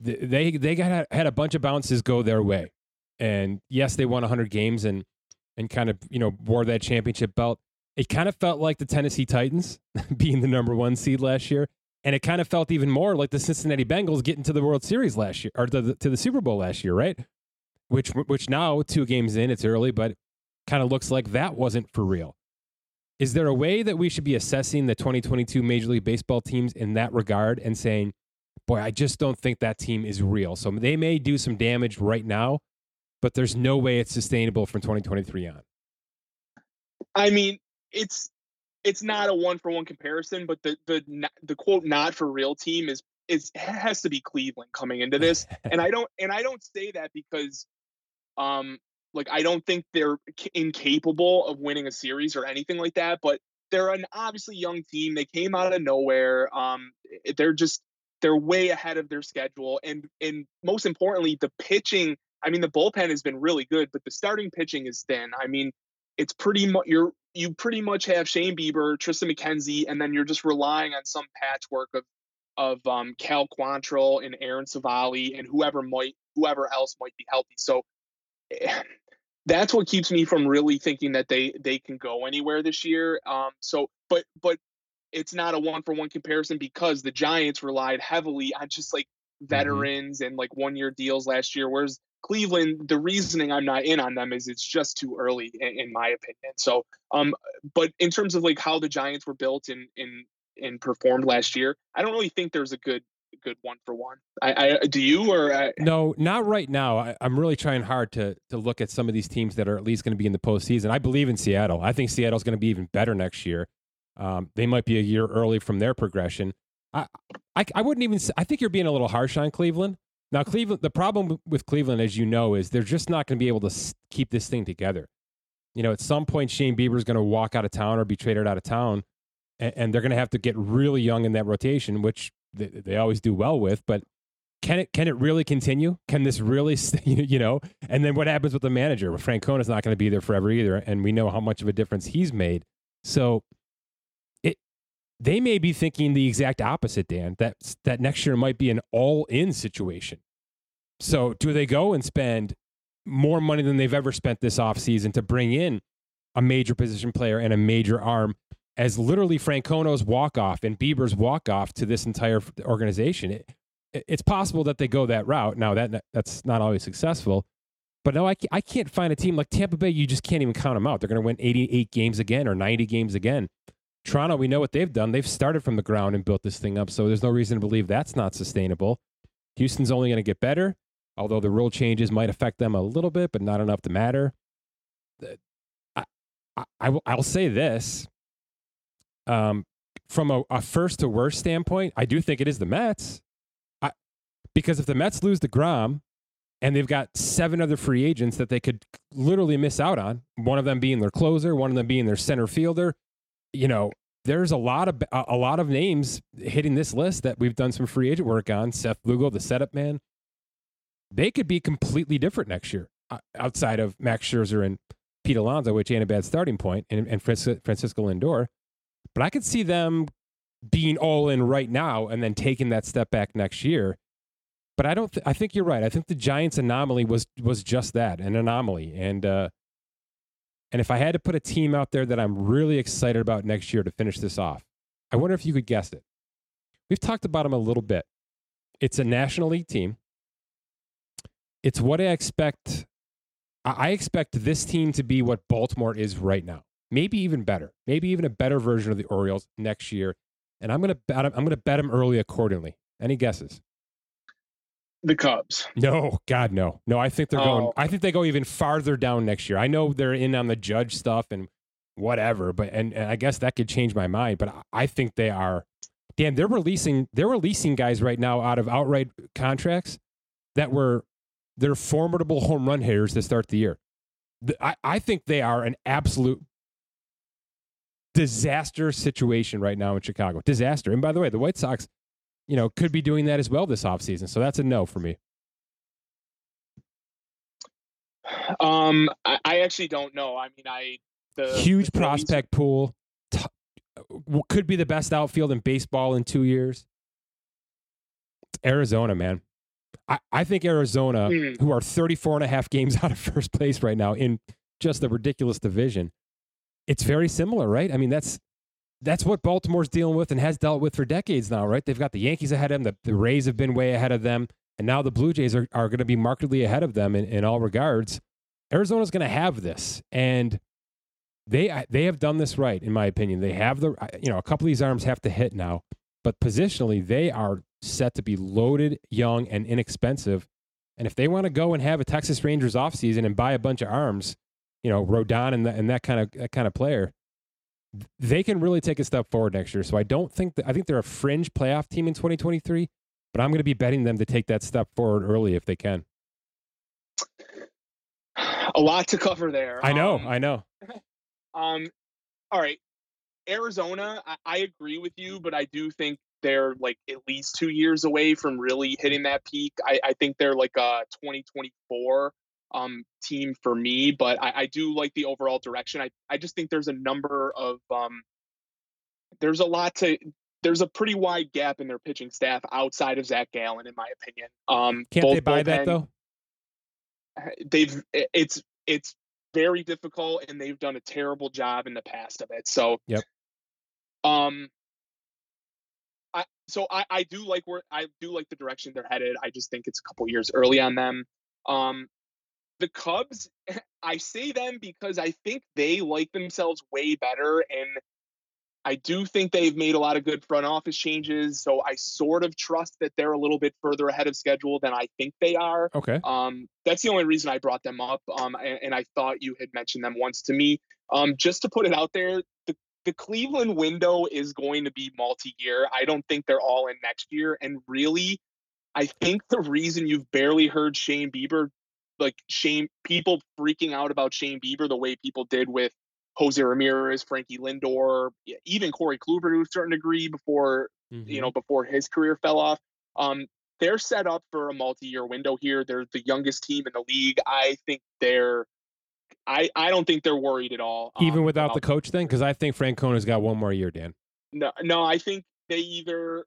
they they got had a bunch of bounces go their way, and yes, they won 100 games and and kind of you know wore that championship belt. It kind of felt like the Tennessee Titans being the number one seed last year, and it kind of felt even more like the Cincinnati Bengals getting to the World Series last year or to the, to the Super Bowl last year, right? Which which now two games in, it's early, but kind of looks like that wasn't for real. Is there a way that we should be assessing the 2022 Major League Baseball teams in that regard and saying, boy, I just don't think that team is real? So they may do some damage right now, but there's no way it's sustainable from 2023 on. I mean, it's it's not a one for one comparison, but the the the quote not for real team is is has to be Cleveland coming into this, and I don't and I don't say that because um like I don't think they're incapable of winning a series or anything like that, but they're an obviously young team. They came out of nowhere. Um, they're just they're way ahead of their schedule, and and most importantly, the pitching. I mean, the bullpen has been really good, but the starting pitching is thin. I mean, it's pretty much you're you pretty much have Shane Bieber, Triston McKenzie, and then you're just relying on some patchwork of of um, Cal Quantrill and Aaron Civale and whoever might whoever else might be healthy. So eh, that's what keeps me from really thinking that they they can go anywhere this year. Um, so, but but it's not a one for one comparison because the Giants relied heavily on just like mm-hmm. veterans mm-hmm. and like one year deals last year, whereas Cleveland, the reasoning I'm not in on them is it's just too early in, in my opinion. So, um, but in terms of like how the Giants were built and and and performed last year, I don't really think there's a good good one for one. I, I do you or I... no, not right now. I, am really trying hard to to look at some of these teams that are at least going to be in the postseason. I believe in Seattle. I think Seattle's going to be even better next year. Um, they might be a year early from their progression. I, I, I wouldn't even. I think you're being a little harsh on Cleveland. Now, Cleveland. The problem with Cleveland, as you know, is they're just not going to be able to keep this thing together. You know, at some point, Shane Bieber is going to walk out of town or be traded out of town, and, and they're going to have to get really young in that rotation, which they, they always do well with. But can it can it really continue? Can this really, you know? And then what happens with the manager? Well, Francona's not going to be there forever either, and we know how much of a difference he's made. So they may be thinking the exact opposite, Dan, that, that next year might be an all in situation. So, do they go and spend more money than they've ever spent this offseason to bring in a major position player and a major arm as literally Francona's walk off and Bieber's walk off to this entire organization? It, it's possible that they go that route. Now, that that's not always successful. But no, I, I can't find a team like Tampa Bay. You just can't even count them out. They're going to win 88 games again or 90 games again. Toronto, we know what they've done. They've started from the ground and built this thing up. So there's no reason to believe that's not sustainable. Houston's only going to get better, although the rule changes might affect them a little bit, but not enough to matter. I, I, will, I'll say this. Um, from a, a, first to worst standpoint, I do think it is the Mets. I, because if the Mets lose deGrom and they've got seven other free agents that they could literally miss out on, one of them being their closer, one of them being their center fielder, you know, there's a lot of a lot of names hitting this list that we've done some free agent work on. Seth Lugo, the setup man, they could be completely different next year outside of Max Scherzer and Pete Alonso, which ain't a bad starting point, and, and Francisco Lindor. But I could see them being all in right now and then taking that step back next year. But I don't. Th- I think you're right. I think the Giants anomaly was was just that, an anomaly, and uh, and if I had to put a team out there that I'm really excited about next year to finish this off, I wonder if you could guess it. We've talked about them a little bit. It's a National League team. It's what I expect. I expect this team to be what Baltimore is right now. Maybe even better. Maybe even a better version of the Orioles next year. And I'm to bet. I'm to bet them early accordingly. Any guesses? The Cubs. No, God, no, no. I think they're oh. going. I think they go even farther down next year. I know they're in on the Judge stuff and whatever, but and, and I guess that could change my mind. But I think they are. Dan, they're releasing they're releasing guys right now out of outright contracts that were they're formidable home run hitters to start the year. I, I think they are an absolute disaster situation right now in Chicago. Disaster. And by the way, the White Sox you know, could be doing that as well this offseason. So that's a no for me. Um, I, I actually don't know. I mean, I the huge the prospect pool t- could be the best outfield in baseball in two years. Arizona, man. I, I think Arizona, mm. who are 34 and a half games out of first place right now in just the ridiculous division, it's very similar, right? I mean, that's that's what Baltimore's dealing with and has dealt with for decades now, right? They've got the Yankees ahead of them, the, the Rays have been way ahead of them, and now the Blue Jays are, are going to be markedly ahead of them in, in all regards. Arizona's going to have this, and they they have done this right, in my opinion. They have the you know a couple of these arms have to hit now, but positionally they are set to be loaded, young, and inexpensive. And if they want to go and have a Texas Rangers offseason and buy a bunch of arms, you know, Rodon and, the, and that kind of that kind of player, they can really take a step forward next year. So I don't think that I think they're a fringe playoff team in 2023, but I'm going to be betting them to take that step forward early if they can. A lot to cover there. I know, um, I know. Um, all right, Arizona. I, I agree with you, but I do think they're like at least two years away from really hitting that peak. I, I think they're like a 2024 um, team for me, but I, I, do like the overall direction. I, I just think there's a number of um, there's a lot to there's a pretty wide gap in their pitching staff outside of Zach Gallen, in my opinion. Um, Can't they buy bullpen, that though? They've it's it's very difficult, and they've done a terrible job in the past of it. So, yep. Um, I so I I do like where I do like the direction they're headed. I just think it's a couple years early on them. Um, the Cubs, I say them because I think they like themselves way better. And I do think they've made a lot of good front office changes, so I sort of trust that they're a little bit further ahead of schedule than I think they are. Okay. Um, that's the only reason I brought them up. Um, and, and I thought you had mentioned them once to me. Um, just to put it out there, the the Cleveland window is going to be multi-year. I don't think they're all in next year. And really, I think the reason you've barely heard Shane Bieber, like Shane, people freaking out about Shane Bieber the way people did with Jose Ramirez, Frankie Lindor, even Corey Kluber to a certain degree before mm-hmm. you know before his career fell off. Um, they're set up for a multi-year window here. They're the youngest team in the league. I think they're. I, I don't think they're worried at all. Even um, without the coach, then, because I think Francona's got one more year, Dan. No, no, I think they either.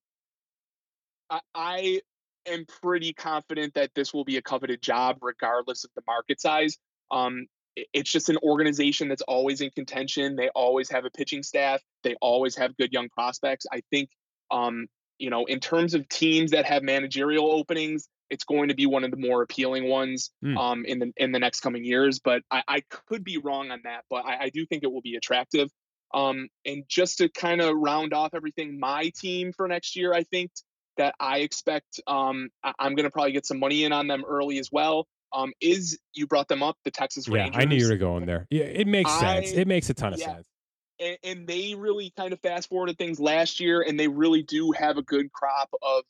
I, I am pretty confident that this will be a coveted job, regardless of the market size. Um, it's just an organization that's always in contention. They always have a pitching staff. They always have good young prospects. I think, um, you know, in terms of teams that have managerial openings, it's going to be one of the more appealing ones mm. um, in the in the next coming years. But I, I could be wrong on that. But I, I do think it will be attractive. Um, and just to kind of round off everything, my team for next year, I think that I expect um, I, I'm going to probably get some money in on them early as well um, is you brought them up, the Texas Rangers. Yeah, I knew you were going there. Yeah, it makes I, sense. It makes a ton of yeah. sense. And, and, they really kind of fast forwarded things last year, and they really do have a good crop of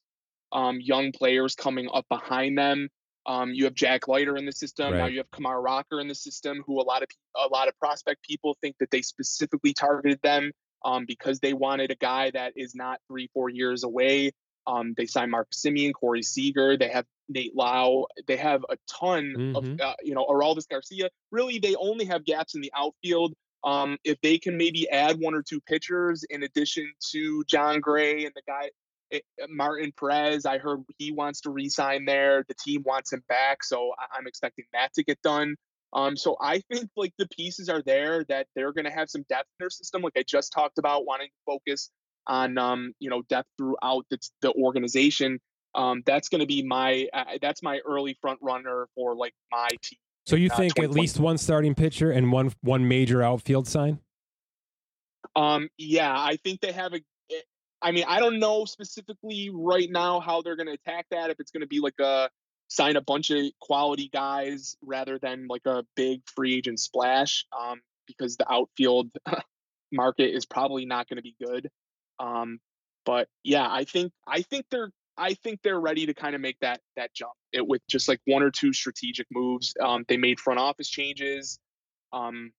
um, young players coming up behind them. Um, you have Jack Leiter in the system. Right. Now you have Kumar Rocker in the system, who a lot of a lot of prospect people think that they specifically targeted them um, because they wanted a guy that is not three, four years away. Um, they signed Mark Semien, Corey Seager. They have Nate Lowe. They have a ton mm-hmm. of, uh, you know, Adolis Garcia. Really, they only have gaps in the outfield. Um, if they can maybe add one or two pitchers in addition to Jon Gray and the guy eh, Martin Perez, I heard he wants to resign there. The team wants him back, so I'm expecting that to get done. Um, so I think like the pieces are there that they're going to have some depth in their system, like I just talked about, wanting to focus on um, you know depth throughout the, the organization. Um, that's going to be my uh, that's my early front runner for like my team. So you uh, think at least one starting pitcher and one one major outfield sign? Um, yeah, I think they have a. Eh, mean, I don't know specifically right now how they're going to attack that. If it's going to be like a sign a bunch of quality guys rather than like a big free agent splash, um, because the outfield market is probably not going to be good. Um, but yeah, I think I think they're I think they're ready to kind of make that that jump it, with just like one or two strategic moves. Um, they made front office changes. Um,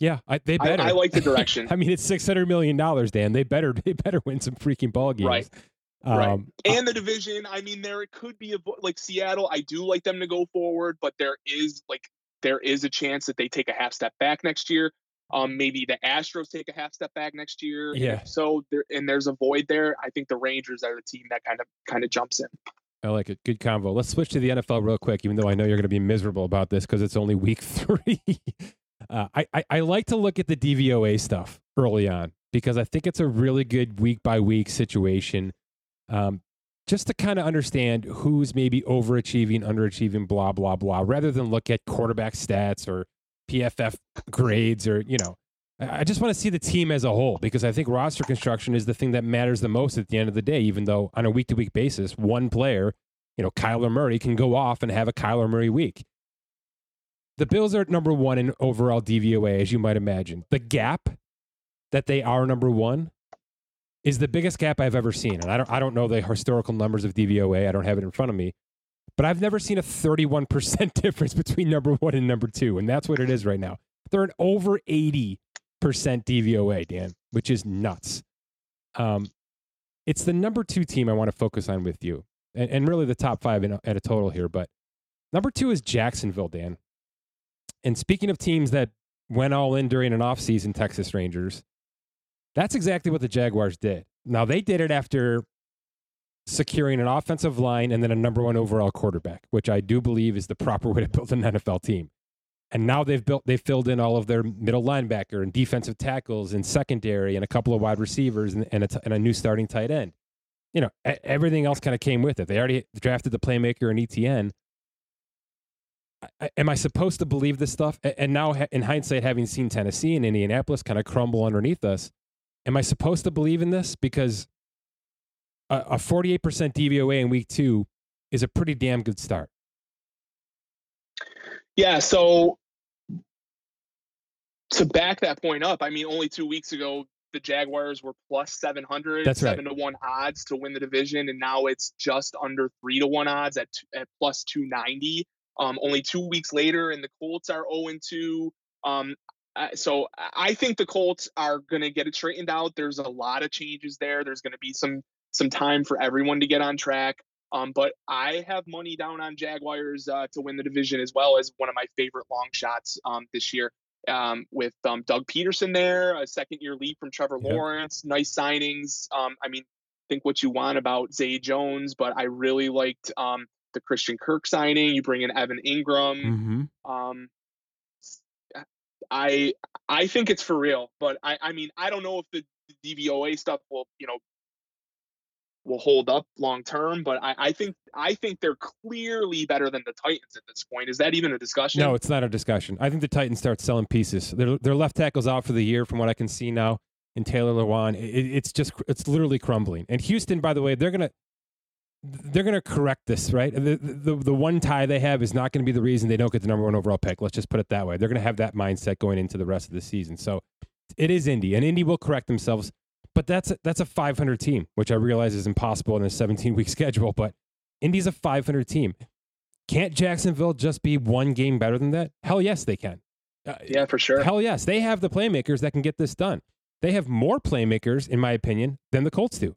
yeah, I, they better. I, I, like the direction. I mean, it's six hundred million dollars, Dan. They better they better win some freaking ball games. Right. Um, right. And the division. I mean, there it could be a like Seattle. I do like them to go forward, but there is like there is a chance that they take a half step back next year. Um, maybe the Astros take a half step back next year. Yeah. So there, and there's a void there. I think the Rangers are the team that kind of kind of jumps in. I like it. Good convo. Let's switch to the NFL real quick, even though I know you're going to be miserable about this because it's only week three. uh, I, I, I like to look at the DVOA stuff early on because I think it's a really good week by week situation. Um, just to kind of understand who's maybe overachieving, underachieving, blah, blah, blah, rather than look at quarterback stats or PFF grades or, you know, I just want to see the team as a whole because I think roster construction is the thing that matters the most at the end of the day, even though on a week to week basis, one player, you know, Kyler Murray can go off and have a Kyler Murray week. The Bills are number one in overall DVOA, as you might imagine. The gap that they are number one is the biggest gap I've ever seen. And I don't, I don't know the historical numbers of DVOA. I don't have it in front of me but I've never seen a 31% difference between number one and number two. And that's what it is right now. They're an over 80% DVOA, Dan, which is nuts. Um, it's the number two team I want to focus on with you, and, and really the top five in, at a total here. But number two is Jacksonville, Dan. And speaking of teams that went all in during an offseason, Texas Rangers, that's exactly what the Jaguars did. Now, they did it after securing an offensive line and then a number one overall quarterback, which I do believe is the proper way to build an NFL team. And now they've built, they've filled in all of their middle linebacker and defensive tackles and secondary and a couple of wide receivers and, and, a, t- and a new starting tight end. You know, everything else kind of came with it. They already drafted the playmaker and Etienne. I, am I supposed to believe this stuff? And now, in hindsight, having seen Tennessee and Indianapolis kind of crumble underneath us, Am I supposed to believe in this? Because a, a 48% DVOA in week two is a pretty damn good start. Yeah. So to back that point up, I mean, only two weeks ago, the Jaguars were plus 700, That's right. seven to one odds to win the division. And now it's just under three to one odds at, at plus 290. Um, only two weeks later, and the Colts are 0 and 2. Um, so I think the Colts are going to get it straightened out. There's a lot of changes there. There's going to be some some time for everyone to get on track. Um, but I have money down on Jaguars uh, to win the division as well as one of my favorite long shots um, this year. Um, with um, Doug Pederson there, a second year lead from Trevor yep. Lawrence, nice signings. Um, I mean, think what you want about Zay Jones, but I really liked um, the Christian Kirk signing. You bring in Evan Engram. Mm-hmm. Um, I I think it's for real, but I I mean I don't know if the DVOA stuff will you know will hold up long term, but I, I think I think they're clearly better than the Titans at this point. Is that even a discussion? No, it's not a discussion. I think the Titans start selling pieces. Their their left tackle's out for the year, from what I can see now. In Taylor Lewan, it, it's just it's literally crumbling. And Houston, by the way, they're gonna they're to correct this, right? The, the, the one tie they have is not going to be the reason they don't get the number one overall pick. Let's just put it that way. They're to have that mindset going into the rest of the season. So it is Indy, and Indy will correct themselves. But that's a, that's a 500 team, which I realize is impossible in a 17 week schedule. But Indy's a 500 team. Can't Jacksonville just be one game better than that? Hell yes, they can. Uh, yeah, for sure. Hell yes, they have the playmakers that can get this done. They have more playmakers, in my opinion, than the Colts do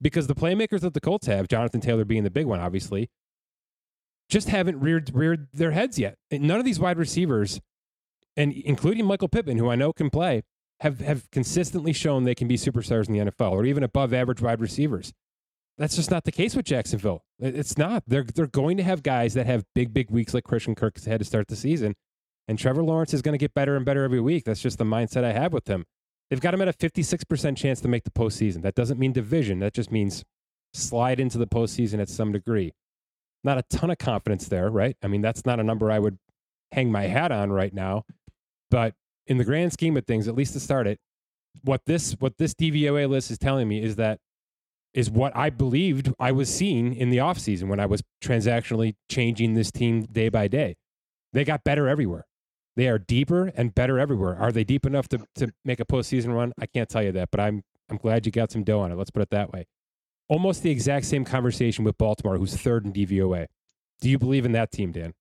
because the playmakers that the Colts have, Jonathan Taylor being the big one, obviously, just haven't reared reared their heads yet. And none of these wide receivers, and including Michael Pittman, who I know can play, have have consistently shown they can be superstars in the NFL or even above average wide receivers. That's just not the case with Jacksonville. It's not. They're they're going to have guys that have big big weeks like Christian Kirk had to start the season, and Trevor Lawrence is going to get better and better every week. That's just the mindset I have with him. They've got him at a 56% chance to make the postseason. That doesn't mean division. That just means slide into the postseason at some degree. Not a ton of confidence there, right? I mean, that's not a number I would hang my hat on right now. But in the grand scheme of things, at least to start it, what this what this DVOA list is telling me is that is what I believed I was seeing in the offseason when I was transactionally changing this team day by day. They got better everywhere. They are deeper and better everywhere. Are they deep enough to, to make a postseason run? I can't tell you that, but I'm I'm glad you got some dough on it. Let's put it that way. Almost the exact same conversation with Baltimore, who's third in DVOA. Do you believe in that team, Dan?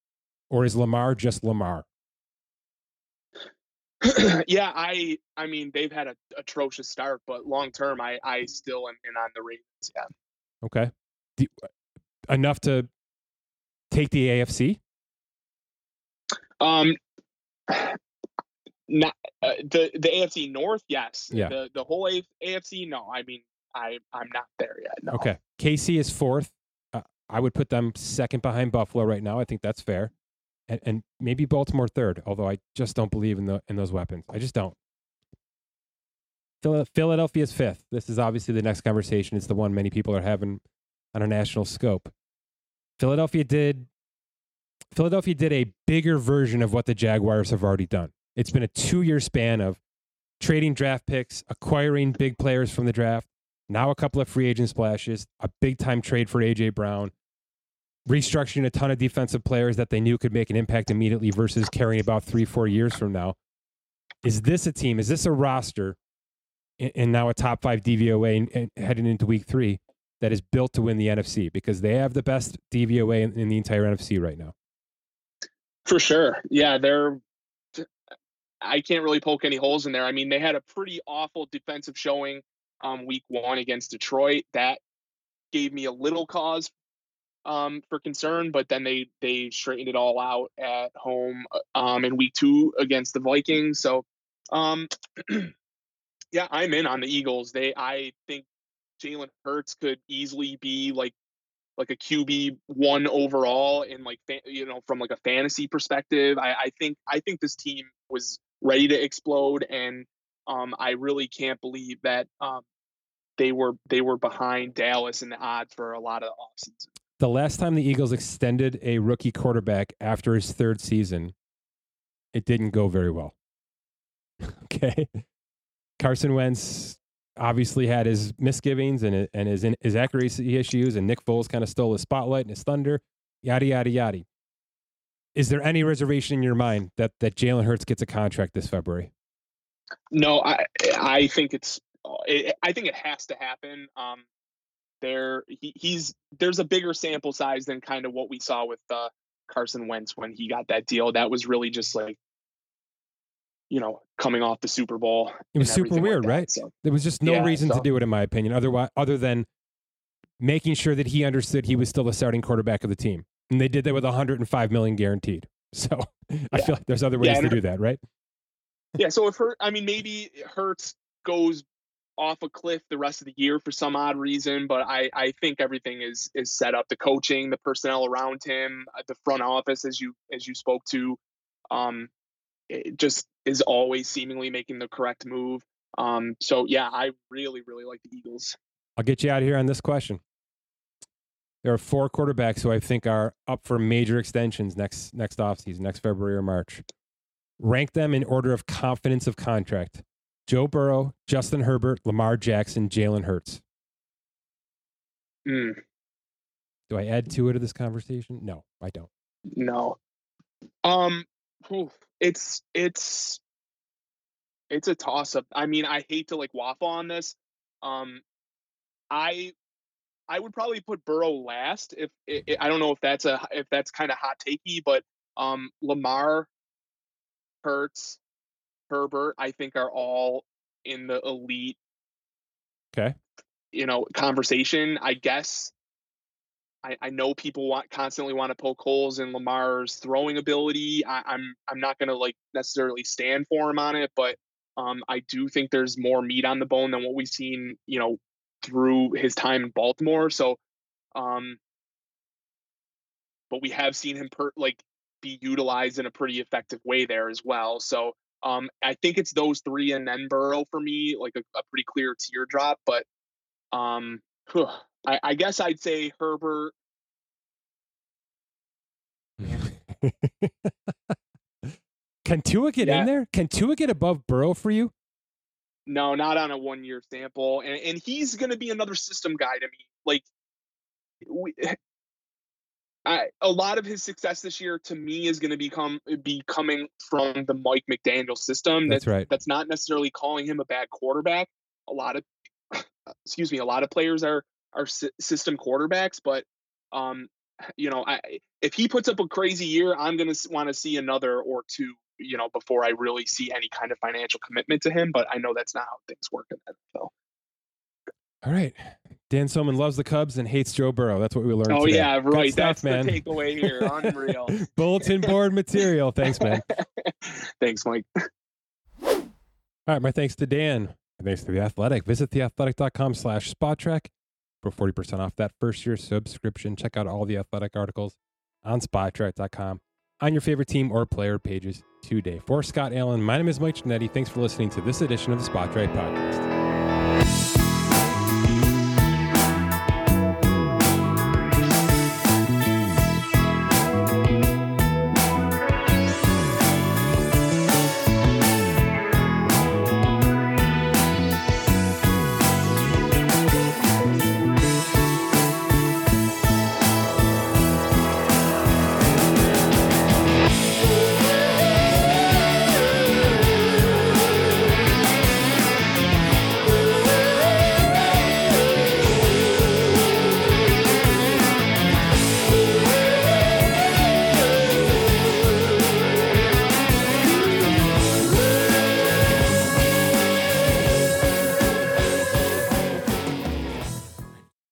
Or is Lamar just Lamar? yeah, I I mean they've had an atrocious start, but long term, I I still am in on the Ravens. Yeah. Okay. Do, enough to take the AFC? Um, not uh, the the AFC North, yes. Yeah. The the whole A- AFC, no. I mean, I I'm not there yet. No. Okay. KC is fourth. Uh, I would put them second behind Buffalo right now. I think that's fair, and and maybe Baltimore third. Although I just don't believe in the in those weapons. I just don't. Philadelphia's fifth. This is obviously the next conversation. It's the one many people are having on a national scope. Philadelphia did Philadelphia did a bigger version of what the Jaguars have already done. It's been a two year span of trading draft picks, acquiring big players from the draft, now a couple of free agent splashes, a big time trade for A.J. Brown, restructuring a ton of defensive players that they knew could make an impact immediately versus carrying about three, four years from now. Is this a team? Is this a roster and now a top five DVOA heading into week three that is built to win the NFC because they have the best DVOA in, the entire NFC right now? For sure. Yeah, they're I can't really poke any holes in there. I mean, they had a pretty awful defensive showing um week 1 against Detroit. That gave me a little cause um for concern, but then they they straightened it all out at home um in week 2 against the Vikings. So, um yeah, I'm in on the Eagles. They I think Jalen Hurts could easily be like like a QB one overall in like you know from like a fantasy perspective. I, I think I think this team was ready to explode, and um, I really can't believe that um, they were they were behind Dallas in the odds for a lot of the offseason. The last time the Eagles extended a rookie quarterback after his third season, it didn't go very well. okay. Carson Wentz obviously had his misgivings and and his his accuracy issues, and Nick Foles kind of stole his spotlight and his thunder, yada yada yada. Is there any reservation in your mind that that Jalen Hurts gets a contract this February? No, I I think it's I think it has to happen. Um, there he, he's there's a bigger sample size than kind of what we saw with uh, Carson Wentz when he got that deal. That was really just like you know, coming off the Super Bowl. It was super weird, like right? So, there was just no yeah, reason so. to do it, in my opinion, otherwise, other than making sure that he understood he was still the starting quarterback of the team, and they did that with 105 million guaranteed. So yeah. I feel like there's other ways yeah, to do that, right? Yeah. So if Hurt, I mean, maybe Hurts goes off a cliff the rest of the year for some odd reason, but I I think everything is is set up. The coaching, the personnel around him, uh, the front office, as you as you spoke to, um, just is always seemingly making the correct move. Um, so yeah, I really, really like the Eagles. I'll get you out of here on this question. There are four quarterbacks who I think are up for major extensions next next offseason, next February or March. Rank them in order of confidence of contract. Joe Burrow, Justin Herbert, Lamar Jackson, Jalen Hurts. Mm. Do I add two to this conversation? No, I don't. No. Um, it's it's it's a toss up. I mean, I hate to like waffle on this. Um, I I would probably put Burrow last. If, if I don't know if that's a if that's kind of hot takey, but um, Lamar, Hurts, Herbert, I think are all in the elite. Okay. You know, conversation. I guess I, I know people want constantly want to poke holes in Lamar's throwing ability. I, I'm, I'm not gonna like necessarily stand for him on it, but um, I do think there's more meat on the bone than what we've seen, you know, through his time in Baltimore. So, um, but we have seen him per like be utilized in a pretty effective way there as well. So, um, I think it's those three and then Burrow for me, like a, a pretty clear teardrop. But um, I, I guess I'd say Herbert. Can Tua get yeah. in there? Can Tua get above Burrow for you? No, not on a one year sample. And and he's gonna be another system guy to me. Like we I, a lot of his success this year to me is going to become be coming from the Mike McDaniel system. That's, that's right. That's not necessarily calling him a bad quarterback. A lot of excuse me, a lot of players are are system quarterbacks, but um, you know, I, if he puts up a crazy year, I'm going to want to see another or two, you know, before I really see any kind of financial commitment to him. But I know that's not how things work in the NFL. All right. Dan Soemann loves the Cubs and hates Joe Burrow. That's what we learned. Oh today. yeah, right. Stuff, that's man. the takeaway here. Unreal. Bulletin board material. Thanks, man. thanks, Mike. All right. My thanks to Dan. thanks to the Athletic. Visit theathletic.com slash spotrac for 40% off that first year subscription. Check out all the athletic articles on spotrac.com on your favorite team or player pages today. For Scott Allen, my name is Mike Ginnitti. Thanks for listening to this edition of the Spotrac Podcast.